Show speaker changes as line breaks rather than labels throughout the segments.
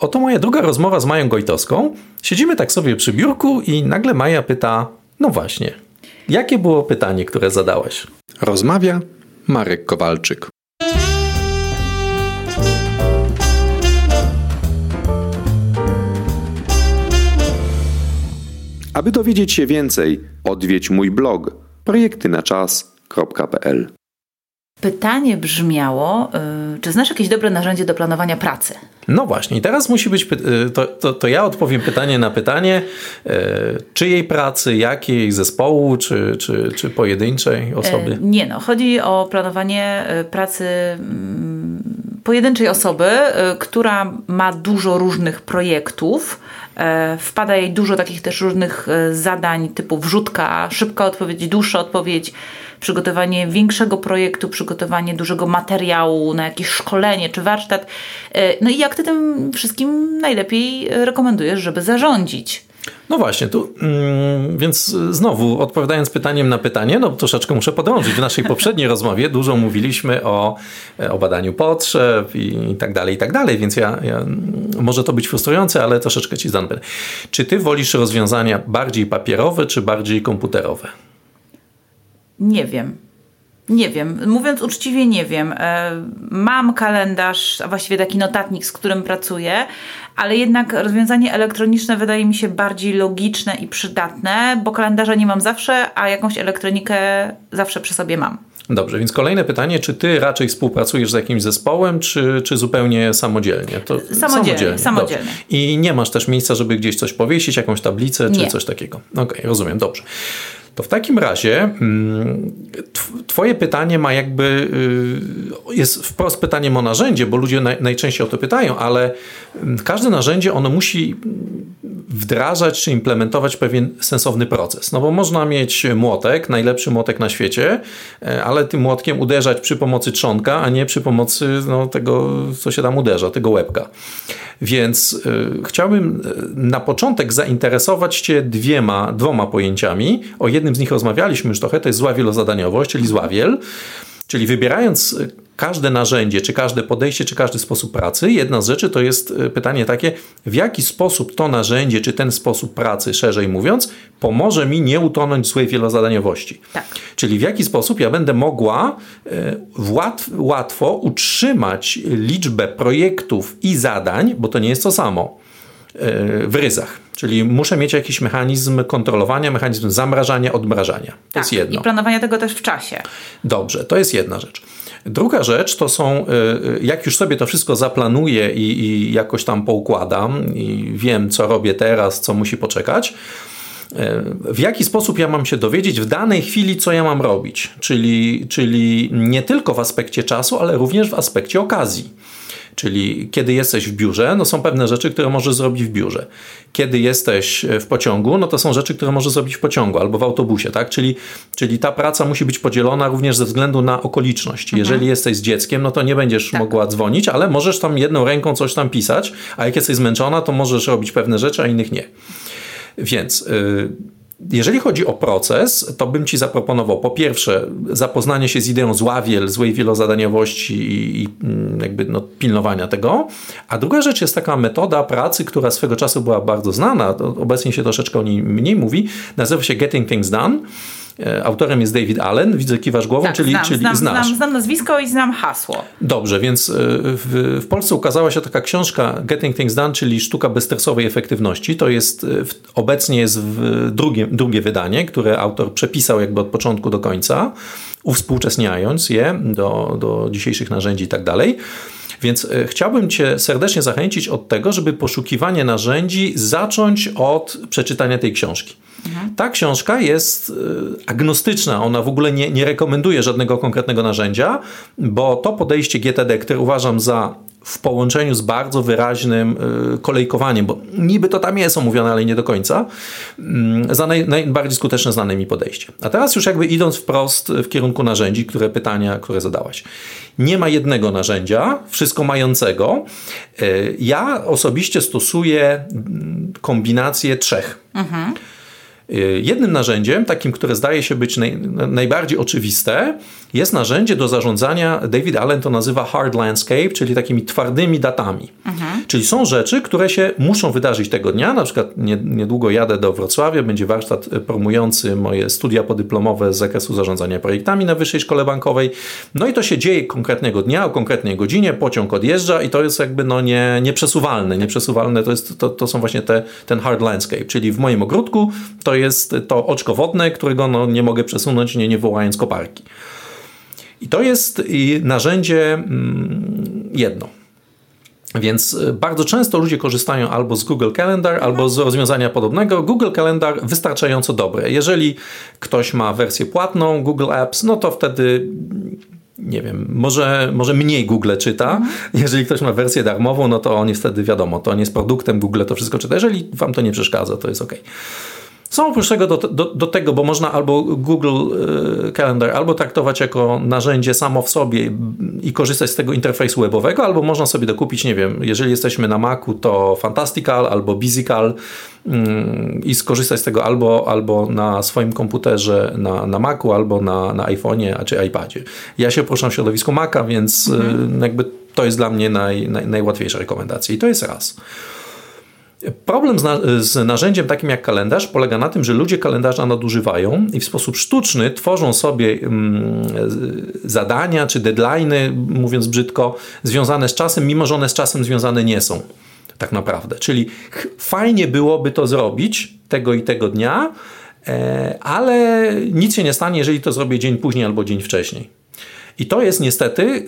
oto moja druga rozmowa z Mają Gojtowską. Siedzimy tak sobie przy biurku i nagle Maja pyta, no właśnie, jakie było pytanie, które zadałeś?
Rozmawia Marek Kowalczyk. Aby dowiedzieć się więcej, odwiedź mój blog projektynaczas.pl.
Pytanie brzmiało, y, czy znasz jakieś dobre narzędzie do planowania pracy?
No właśnie, i teraz musi być, y, to, to, to ja odpowiem pytanie na pytanie, y, czyjej pracy, jakiej zespołu, czy, czy, czy pojedynczej osoby?
Nie no, chodzi o planowanie pracy mm, pojedynczej osoby, która ma dużo różnych projektów, wpada jej dużo takich też różnych zadań typu wrzutka, szybka odpowiedź, dłuższa odpowiedź, przygotowanie większego projektu, przygotowanie dużego materiału na jakieś szkolenie czy warsztat. No i jak ty tym wszystkim najlepiej rekomendujesz, żeby zarządzić?
No właśnie, tu mm, więc znowu odpowiadając pytaniem na pytanie, no troszeczkę muszę podrążyć. W naszej poprzedniej rozmowie dużo mówiliśmy o, o badaniu potrzeb i, i tak dalej, i tak dalej, więc ja, ja, może to być frustrujące, ale troszeczkę ci zadam Czy ty wolisz rozwiązania bardziej papierowe, czy bardziej komputerowe?
Nie wiem. Nie wiem. Mówiąc uczciwie, nie wiem. E, mam kalendarz, a właściwie taki notatnik, z którym pracuję, ale jednak rozwiązanie elektroniczne wydaje mi się bardziej logiczne i przydatne, bo kalendarza nie mam zawsze, a jakąś elektronikę zawsze przy sobie mam.
Dobrze, więc kolejne pytanie, czy ty raczej współpracujesz z jakimś zespołem, czy, czy zupełnie samodzielnie?
To samodzielnie. Samodzielnie. samodzielnie.
I nie masz też miejsca, żeby gdzieś coś powiesić, jakąś tablicę, czy nie. coś takiego? Okej, okay, rozumiem, dobrze. To w takim razie mm, Twoje pytanie ma jakby, y, jest wprost pytaniem o narzędzie, bo ludzie najczęściej o to pytają, ale mm, każde narzędzie ono musi wdrażać czy implementować pewien sensowny proces. No bo można mieć młotek, najlepszy młotek na świecie, e, ale tym młotkiem uderzać przy pomocy trzonka, a nie przy pomocy no, tego, co się tam uderza, tego łebka. Więc y, chciałbym na początek zainteresować Cię dwiema, dwoma pojęciami. O jednym z nich rozmawialiśmy już trochę, to jest zła wielozadaniowość, czyli zła wiel. Czyli wybierając każde narzędzie, czy każde podejście, czy każdy sposób pracy, jedna z rzeczy to jest e, pytanie takie, w jaki sposób to narzędzie, czy ten sposób pracy, szerzej mówiąc, pomoże mi nie utonąć w złej wielozadaniowości. Tak. Czyli w jaki sposób ja będę mogła e, łatwo utrzymać liczbę projektów i zadań, bo to nie jest to samo, e, w ryzach. Czyli muszę mieć jakiś mechanizm kontrolowania, mechanizm zamrażania, odmrażania. To tak, jest jedno.
I planowania tego też w czasie.
Dobrze, to jest jedna rzecz. Druga rzecz to są, y, y, jak już sobie to wszystko zaplanuję i, i jakoś tam poukładam i wiem, co robię teraz, co musi poczekać, y, w jaki sposób ja mam się dowiedzieć w danej chwili, co ja mam robić. Czyli, czyli nie tylko w aspekcie czasu, ale również w aspekcie okazji. Czyli kiedy jesteś w biurze, no są pewne rzeczy, które możesz zrobić w biurze. Kiedy jesteś w pociągu, no to są rzeczy, które możesz zrobić w pociągu albo w autobusie, tak? Czyli, czyli ta praca musi być podzielona również ze względu na okoliczność. Mhm. Jeżeli jesteś z dzieckiem, no to nie będziesz tak. mogła dzwonić, ale możesz tam jedną ręką coś tam pisać, a jak jesteś zmęczona, to możesz robić pewne rzeczy, a innych nie. Więc... Yy, jeżeli chodzi o proces, to bym Ci zaproponował po pierwsze zapoznanie się z ideą zławiel, złej wielozadaniowości i, i mm, jakby no, pilnowania tego, a druga rzecz jest taka metoda pracy, która swego czasu była bardzo znana, obecnie się troszeczkę o niej mniej mówi, nazywa się Getting Things Done autorem jest David Allen, widzę kiwasz głową,
tak,
czyli,
znam,
czyli
znam,
znasz.
Znam, znam nazwisko i znam hasło.
Dobrze, więc e, w, w, Polsce ukazała się taka książka Getting Things Done, czyli sztuka bezstresowej efektywności. To jest, e, obecnie jest w drugie, drugie wydanie, które autor przepisał jakby od początku do końca, uwspółczesniając je do, do dzisiejszych narzędzi i tak dalej. Więc chciałbym Cię serdecznie zachęcić od tego, żeby poszukiwanie narzędzi zacząć od przeczytania tej książki. Mhm. Ta książka jest y, agnostyczna, ona w ogóle nie, nie rekomenduje żadnego konkretnego narzędzia, bo to podejście GTD, które uważam za w połączeniu z bardzo wyraźnym y, kolejkowaniem, bo niby to tam jest omówione, ale nie do końca, mm, za naj, najbardziej skuteczne znane mi podejście. A teraz już jakby idąc wprost w kierunku narzędzi, które pytania, które zadałaś. Nie ma jednego narzędzia, wszystko mającego. Y, ja osobiście stosuję mm, kombinację trzech. Mhm. Y, jednym narzędziem, takim, które zdaje się być naj, najbardziej oczywiste, jest narzędzie do zarządzania, David Allen to nazywa hard landscape, czyli takimi twardymi datami. Mhm. Czyli są rzeczy, które się muszą wydarzyć tego dnia, na przykład niedługo jadę do Wrocławia, będzie warsztat promujący moje studia podyplomowe z zakresu zarządzania projektami na Wyższej Szkole Bankowej. No i to się dzieje konkretnego dnia, o konkretnej godzinie, pociąg odjeżdża i to jest jakby no nie, nieprzesuwalne. Nieprzesuwalne to, jest, to, to są właśnie te, ten hard landscape, czyli w moim ogródku to jest to oczko wodne, którego no nie mogę przesunąć, nie, nie wołając koparki. I to jest narzędzie mm, jedno. Więc y, bardzo często ludzie korzystają albo z Google Calendar, albo z rozwiązania podobnego. Google Calendar wystarczająco dobre. Jeżeli ktoś ma wersję płatną, Google Apps, no to wtedy nie wiem, może, może mniej Google czyta. Mhm. Jeżeli ktoś ma wersję darmową, no to on jest wtedy wiadomo, to on jest produktem Google, to wszystko czyta. Jeżeli wam to nie przeszkadza, to jest ok. Są oprócz tego do, do, do, tego, bo można albo Google e, Calendar albo traktować jako narzędzie samo w sobie i korzystać z tego interfejsu webowego, albo można sobie dokupić, nie wiem, jeżeli jesteśmy na Macu, to Fantastical albo Bizical mm, i skorzystać z tego albo, albo na swoim komputerze na, na Macu, albo na, na iPhone'ie czy iPadzie. Ja się poruszam w środowisku Maca, więc mhm. jakby to jest dla mnie naj, naj, najłatwiejsza rekomendacja i to jest raz. Problem z, na, z, narzędziem takim jak kalendarz polega na tym, że ludzie kalendarza nadużywają i w sposób sztuczny tworzą sobie mm, zadania czy deadlines, mówiąc brzydko, związane z czasem, mimo że one z czasem związane nie są. Tak naprawdę. Czyli fajnie byłoby to zrobić tego i tego dnia, e, ale nic się nie stanie, jeżeli to zrobię dzień później albo dzień wcześniej. I to jest niestety,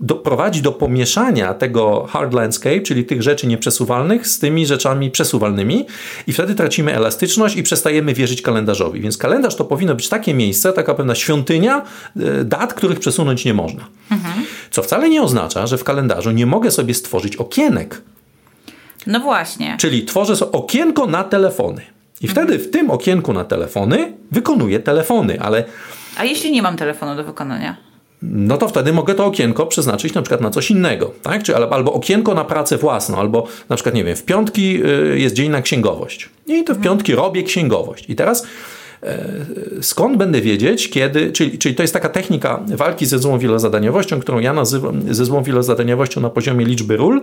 do, prowadzi do pomieszania tego hard landscape, czyli tych rzeczy nieprzesuwalnych z tymi rzeczami przesuwalnymi i wtedy tracimy elastyczność i przestajemy wierzyć kalendarzowi. Więc kalendarz to powinno być takie miejsce, taka pewna świątynia e, dat, których przesunąć nie można. Mhm. Co wcale nie oznacza, że w kalendarzu nie mogę sobie stworzyć okienek.
No właśnie.
Czyli tworzę sobie okienko na telefony. I mhm. wtedy w tym okienku na telefony wykonuję telefony, ale.
A jeśli nie mam telefonu do wykonania?
No to wtedy mogę to okienko przeznaczyć na przykład na coś innego, tak? Czy albo okienko na pracę własną, albo na przykład, nie wiem, w piątki y, jest dzień na księgowość. I to w piątki robię księgowość. I teraz e, skąd będę wiedzieć, kiedy, czyli, czyli to jest taka technika walki ze złą wielozadaniowością, którą ja nazywam, ze złą wielozadaniowością na poziomie liczby ról,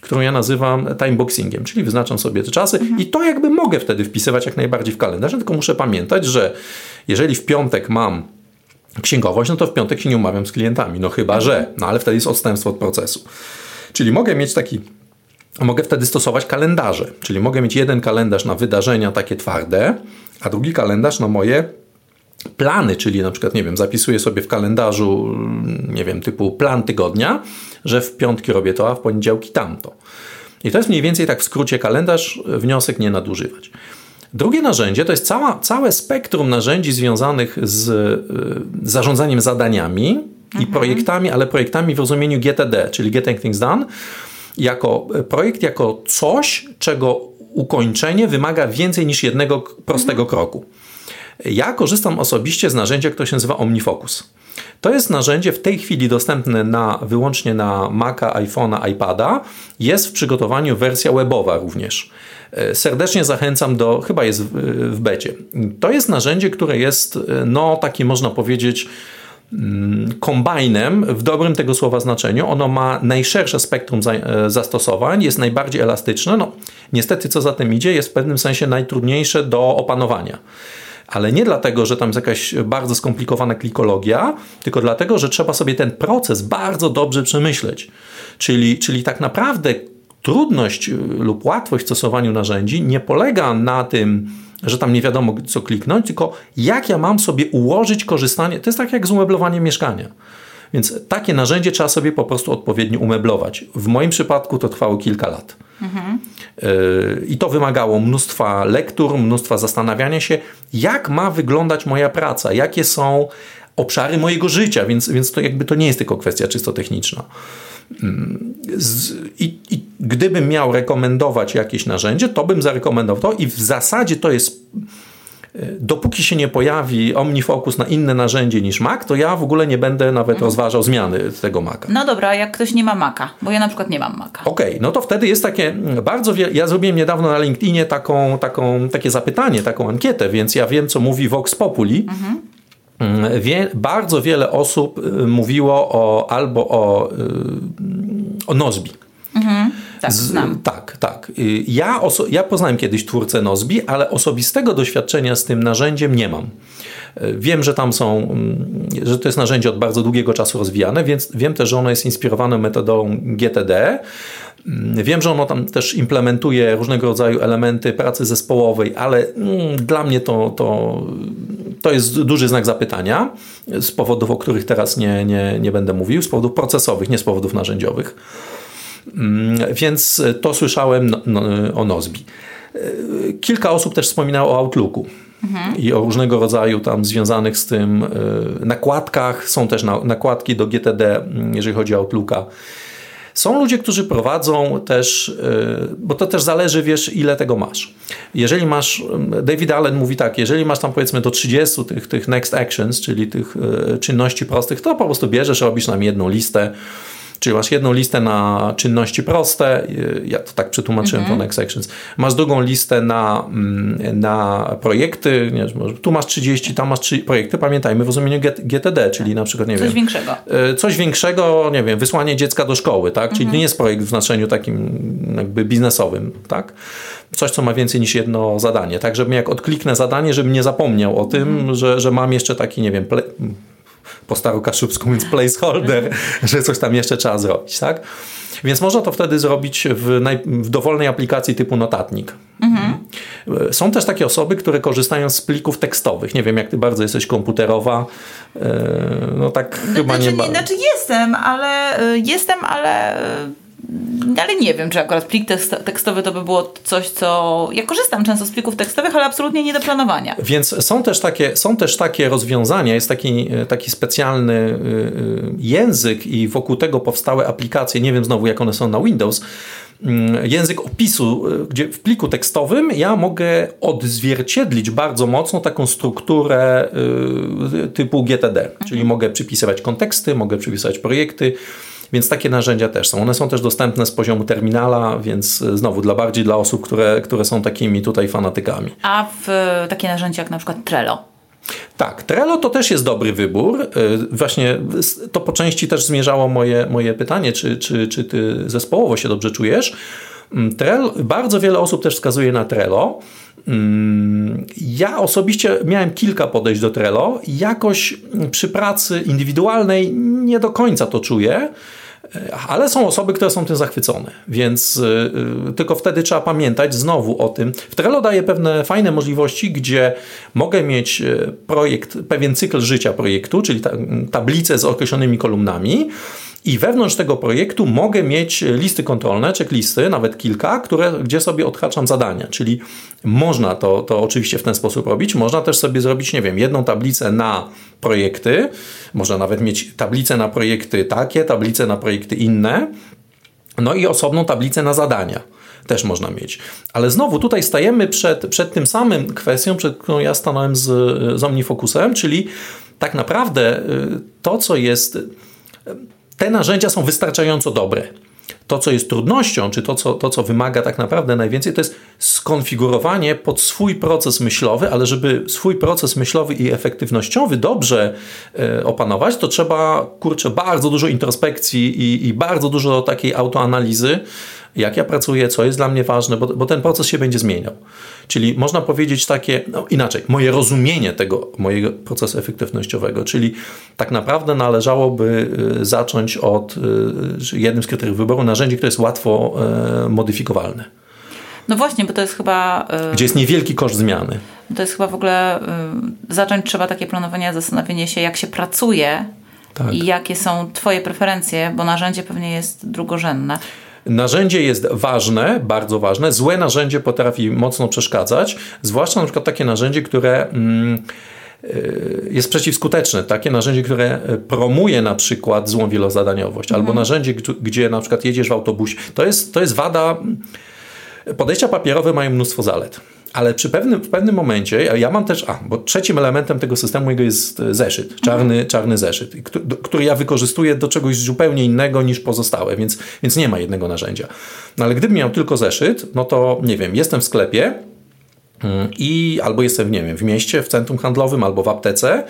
którą ja nazywam timeboxingiem, czyli wyznaczam sobie te czasy mhm. i to jakby mogę wtedy wpisywać jak najbardziej w kalendarz, tylko muszę pamiętać, że jeżeli w piątek mam księgowość, no to w piątek się nie umawiam z klientami. No chyba, że. No ale wtedy jest odstępstwo od procesu. Czyli mogę mieć taki mogę wtedy stosować kalendarze, czyli mogę mieć jeden kalendarz na wydarzenia takie twarde, a drugi kalendarz na moje plany, czyli na przykład, nie wiem, zapisuję sobie w kalendarzu, nie wiem, typu plan tygodnia, że w piątki robię to, a w poniedziałki tamto. I to jest mniej więcej tak w skrócie kalendarz, wniosek nie nadużywać. Drugie narzędzie to jest cała, całe spektrum narzędzi związanych z y, zarządzaniem zadaniami mhm. i projektami, ale projektami w rozumieniu GTD, czyli Getting Things Done, jako projekt, jako coś, czego ukończenie wymaga więcej niż jednego prostego mhm. kroku. Ja korzystam osobiście z narzędzia, które się nazywa OmniFocus. To jest narzędzie w tej chwili dostępne na, wyłącznie na Maca, iPhone'a, iPada. Jest w przygotowaniu wersja webowa również. E, serdecznie zachęcam do, chyba jest w, w becie. To jest narzędzie, które jest, e, no takie można powiedzieć, mm, kombajnem w dobrym tego słowa znaczeniu. Ono ma najszersze spektrum e, zastosowań, jest najbardziej elastyczne. No, niestety, co za tym idzie, jest w pewnym sensie najtrudniejsze do opanowania. Ale nie dlatego, że tam jest jakaś bardzo skomplikowana klikologia, tylko dlatego, że trzeba sobie ten proces bardzo dobrze przemyśleć. Czyli, czyli tak naprawdę trudność y, lub łatwość w stosowaniu narzędzi nie polega na tym, że tam nie wiadomo co kliknąć, tylko jak ja mam sobie ułożyć korzystanie. To jest tak jak z umeblowaniem mieszkania. Więc takie narzędzie trzeba sobie po prostu odpowiednio umeblować. W moim przypadku to trwało kilka lat. Mhm. I to wymagało mnóstwa lektur, mnóstwa zastanawiania się, jak ma wyglądać moja praca, jakie są obszary mojego życia, więc, więc to jakby to nie jest tylko kwestia czysto techniczna. I, I, gdybym miał rekomendować jakieś narzędzie, to bym zarekomendował to i w zasadzie to jest e, dopóki się nie pojawi OmniFocus na inne narzędzie niż Mac, to ja w ogóle nie będę nawet mhm. rozważał zmiany tego Maca.
No dobra, jak ktoś nie ma Maca, bo ja na przykład nie mam Maca.
Okej, okay, no to wtedy jest takie bardzo wiele, ja zrobiłem niedawno na LinkedInie taką, taką, takie zapytanie, taką ankietę, więc ja wiem, co mówi Vox Populi. Mhm Mm, wie, bardzo wiele osób y, mówiło o, albo o, y, o Nozbi.
Mhm. Tak, znam.
tak, tak. Y, ja, ja poznałem kiedyś twórcę Nozbi, ale osobistego doświadczenia z tym narzędziem nie mam. Wiem, że tam są, mm, że to jest narzędzie od bardzo długiego czasu rozwijane, więc wiem też, że ono jest inspirowane metodą GTD. Mm, wiem, że ono tam też implementuje różnego rodzaju elementy pracy zespołowej, ale mm, dla mnie to, to, to jest duży znak zapytania z powodów, o których teraz nie, nie, nie będę mówił, z powodów procesowych, nie z powodów narzędziowych. Więc to słyszałem no, no, o Nozbi. Kilka osób też wspominało o Outlooku. Mhm. I o różnego rodzaju tam związanych z tym nakładkach. Są też nakładki do GTD, jeżeli chodzi o Outlooka. Są ludzie, którzy prowadzą też, bo to też zależy, wiesz, ile tego masz. Jeżeli masz, y, David Allen mówi tak, jeżeli masz tam powiedzmy do 30 tych, tych next actions, czyli tych czynności prostych, to po prostu bierzesz, robisz nam jedną listę, Czyli masz jedną listę na czynności proste, ja to tak przetłumaczyłem -hmm. to Next Actions. Masz drugą listę na, mm, na projekty, nie, tu masz 30, tam masz 3 projekty, pamiętajmy w rozumieniu GTD, czyli na przykład, nie
coś
wiem...
Coś większego.
E, coś większego, nie wiem, wysłanie dziecka do szkoły, tak? Czyli -hmm. nie jest projekt w znaczeniu takim jakby biznesowym, tak? Coś, co ma więcej niż jedno zadanie, tak? Żebym jak odkliknę zadanie, żebym nie zapomniał o tym, -hmm. że, że mam jeszcze taki, nie wiem, po starokaszubsku, więc placeholder, że coś tam jeszcze trzeba zrobić, tak? Więc można to wtedy zrobić w, naj, w dowolnej aplikacji typu notatnik. Mhm. Są też takie osoby, które korzystają z plików tekstowych. Nie wiem, jak ty bardzo jesteś komputerowa. E, no tak
no,
chyba
znaczy,
nie...
Ba... Znaczy jestem, ale e, jestem, ale ale nie wiem, czy akurat plik tekstowy to by było coś, co. Ja korzystam często z plików tekstowych, ale absolutnie nie do planowania.
Więc są też takie, są też takie rozwiązania, jest taki, taki specjalny y, y, język i wokół tego powstałe aplikacje. Nie wiem znowu, jak one są na Windows mm, język opisu, y, gdzie w pliku tekstowym ja mogę odzwierciedlić bardzo mocno taką strukturę typu GTD, mhm. czyli mogę przypisywać konteksty, mogę przypisywać projekty, więc takie narzędzia też są. One są też dostępne z poziomu terminala, więc e, znowu dla bardziej dla osób, które, które są takimi tutaj fanatykami.
A w takie narzędzia jak na przykład Trello?
Tak, Trello to też jest dobry wybór. E, właśnie to po części też zmierzało moje, moje pytanie, czy, czy, czy ty zespołowo się dobrze czujesz. Mm, Trello, bardzo wiele osób też wskazuje na Trello. Mm, ja osobiście miałem kilka podejść do Trello. Jakoś przy pracy indywidualnej nie do końca to czuję. Ale są osoby, które są tym zachwycone, więc yy, tylko wtedy trzeba pamiętać znowu o tym. W Trello daje pewne fajne możliwości, gdzie mogę mieć projekt, pewien cykl życia projektu, czyli ta, tablicę z określonymi kolumnami. I wewnątrz tego projektu mogę mieć listy kontrolne, checklisty, nawet kilka, które, gdzie sobie odhaczam zadania. Czyli można to, to oczywiście w ten sposób robić. Można też sobie zrobić, nie wiem, jedną tablicę na projekty. Można nawet mieć tablicę na projekty takie, tablicę na projekty inne. No i osobną tablicę na zadania też można mieć. Ale znowu tutaj stajemy przed, przed tym samym kwestią, przed którą ja stanąłem z, z OmniFocusem, czyli tak naprawdę y, to, co jest te narzędzia są wystarczająco dobre. To, co jest trudnością, czy to co, to, co wymaga tak naprawdę najwięcej, to jest skonfigurowanie pod swój proces myślowy, ale żeby swój proces myślowy i efektywnościowy dobrze e, opanować, to trzeba, kurczę, bardzo dużo introspekcji i, i bardzo dużo takiej autoanalizy, jak ja pracuję, co jest dla mnie ważne, bo, bo ten proces się będzie zmieniał. Czyli można powiedzieć takie, no inaczej, moje rozumienie tego mojego procesu efektywnościowego, czyli tak naprawdę należałoby y, zacząć od y, jednym z kryteriów wyboru narzędzi, które jest łatwo y, modyfikowalne.
No właśnie, bo to jest chyba.
Gdzie jest niewielki koszt zmiany.
To jest chyba w ogóle. Zacząć trzeba takie planowanie, zastanowienie się, jak się pracuje tak. i jakie są Twoje preferencje, bo narzędzie pewnie jest drugorzędne.
Narzędzie jest ważne, bardzo ważne. Złe narzędzie potrafi mocno przeszkadzać, zwłaszcza na przykład takie narzędzie, które. Mm, y, jest przeciwskuteczne. Takie narzędzie, które promuje na przykład złą wielozadaniowość, mhm. albo narzędzie, gdzie na przykład jedziesz w autobusie. To jest, to jest wada. Podejścia papierowe mają mnóstwo zalet ale przy pewnym, w pewnym momencie, ja mam też, a, bo trzecim elementem tego systemu jego jest e, zeszyt, czarny, mhm. czarny zeszyt, który ja wykorzystuję do czegoś zupełnie innego niż pozostałe, więc, więc nie ma jednego narzędzia. No ale gdybym miał tylko zeszyt, no to nie wiem, jestem w sklepie mm, i albo jestem, nie wiem, w mieście, w centrum handlowym, albo w aptece,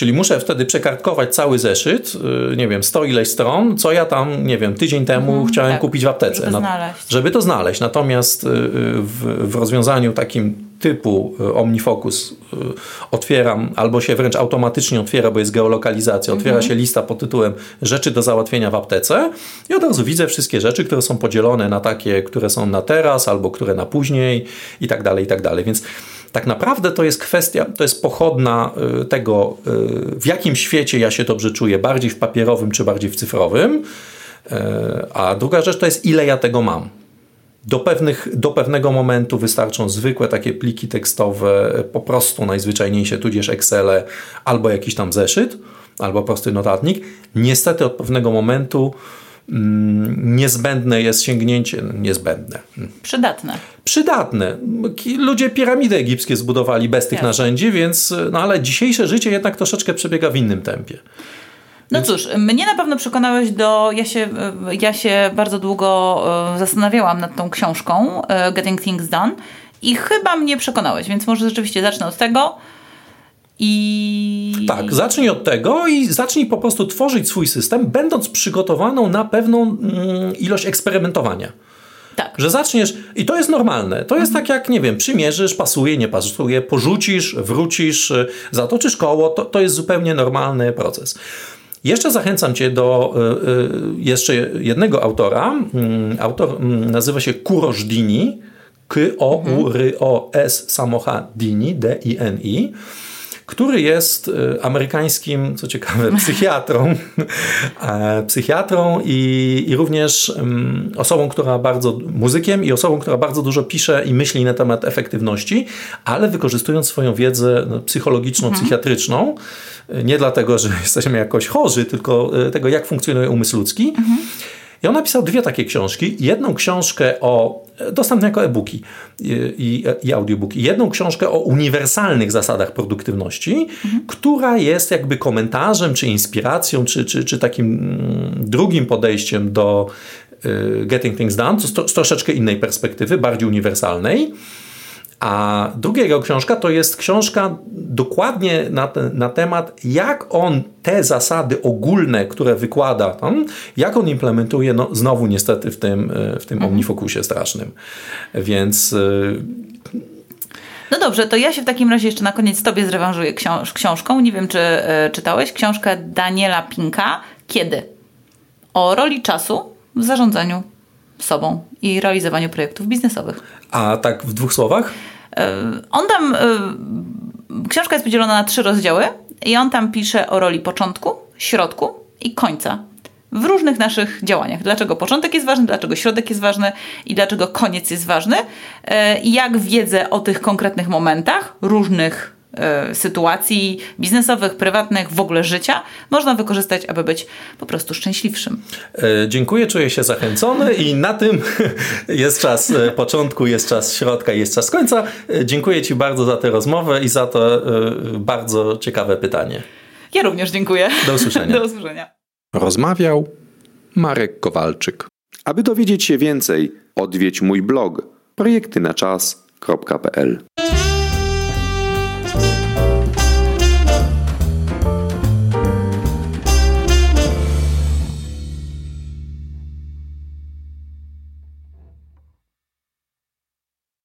Czyli muszę wtedy przekartkować cały zeszyt, y, nie wiem, 100 ileś stron, co ja tam, nie wiem, tydzień temu mhm, chciałem tak, kupić w aptece.
Żeby, znaleźć.
żeby to znaleźć. Natomiast y, w, w rozwiązaniu takim typu y, OmniFocus otwieram, albo się wręcz automatycznie otwiera, bo jest geolokalizacja, otwiera mhm. się lista pod tytułem rzeczy do załatwienia w aptece i od razu widzę wszystkie rzeczy, które są podzielone na takie, które są na teraz, albo które na później i tak dalej, i tak dalej. Więc tak naprawdę to jest kwestia, to jest pochodna y, tego, y, w jakim świecie ja się dobrze czuję, bardziej w papierowym czy bardziej w cyfrowym. Y, a druga rzecz to jest, ile ja tego mam. Do, pewnych, do pewnego momentu wystarczą zwykłe takie pliki tekstowe, po prostu najzwyczajniejsze, tudzież Excel, albo jakiś tam zeszyt, albo prosty notatnik. Niestety od pewnego momentu niezbędne jest sięgnięcie, niezbędne.
Przydatne.
Przydatne. Ludzie piramidy egipskie zbudowali bez tych narzędzi, więc, no ale dzisiejsze życie jednak troszeczkę przebiega w innym tempie.
No cóż, mnie na pewno przekonałeś do. Ja się, ja się bardzo długo e, zastanawiałam nad tą książką e, Getting Things Done i chyba mnie przekonałeś, więc może rzeczywiście zacznę od tego. I...
Tak, zacznij od tego i zacznij po prostu tworzyć swój system, będąc przygotowaną na pewną mm, ilość eksperymentowania.
Tak.
Że zaczniesz, i to jest normalne. To jest mhm. tak jak, nie wiem, przymierzysz, pasuje, nie pasuje, porzucisz, wrócisz, y, zatoczysz koło, to, to jest zupełnie normalny proces. Jeszcze zachęcam Cię do y, y, jeszcze jednego autora. Y, autor mm, nazywa się Kurosz Dini. K-O-U-R-O-S Samocha Dini, D-I-N-I który jest e, amerykańskim, co ciekawe, psychiatrą, e, psychiatrą i, i również osobą, która bardzo, muzykiem i osobą, która bardzo dużo pisze i myśli na temat efektywności, ale wykorzystując swoją wiedzę no, psychologiczną, mhm. psychiatryczną, e, nie dlatego, że jesteśmy jakoś chorzy, tylko tego, jak funkcjonuje umysł ludzki. Mhm. I on napisał dwie takie książki. Jedną książkę o, dostępne jako e-booki i, i, i audiobooki. Jedną książkę o uniwersalnych zasadach produktywności, mhm. która jest jakby komentarzem, czy inspiracją, czy, czy, czy takim mm, drugim podejściem do y, Getting Things Done, z, z troszeczkę innej perspektywy, bardziej uniwersalnej. A druga jego książka to jest książka dokładnie na, te, na temat, jak on te zasady ogólne, które wykłada, tam, jak on implementuje, no znowu niestety w tym, w tym mhm. omnifokusie strasznym. Więc. Y,
no dobrze, to ja się w takim razie jeszcze na koniec Tobie zrewanżuję książ książką. Nie wiem, czy y, czytałeś książkę Daniela Pinka. Kiedy? O roli czasu w zarządzaniu sobą i realizowaniu projektów biznesowych.
A tak w dwóch słowach?
E, on tam, e, książka jest podzielona na trzy rozdziały i on tam pisze o roli początku, środku i końca w różnych naszych działaniach. Dlaczego początek jest ważny, dlaczego środek jest ważny i dlaczego koniec jest ważny. E, jak wiedzę o tych konkretnych momentach, różnych sytuacji biznesowych, prywatnych, w ogóle życia, można wykorzystać, aby być po prostu szczęśliwszym.
E, dziękuję, czuję się zachęcony i na tym jest czas e, początku, jest czas środka, jest czas końca. Dziękuję Ci bardzo za tę rozmowę i za to bardzo ciekawe pytanie.
Ja również dziękuję.
Do usłyszenia.
Do usłyszenia.
Rozmawiał Marek Kowalczyk. Aby dowiedzieć się więcej, odwiedź mój blog projektynaczas.pl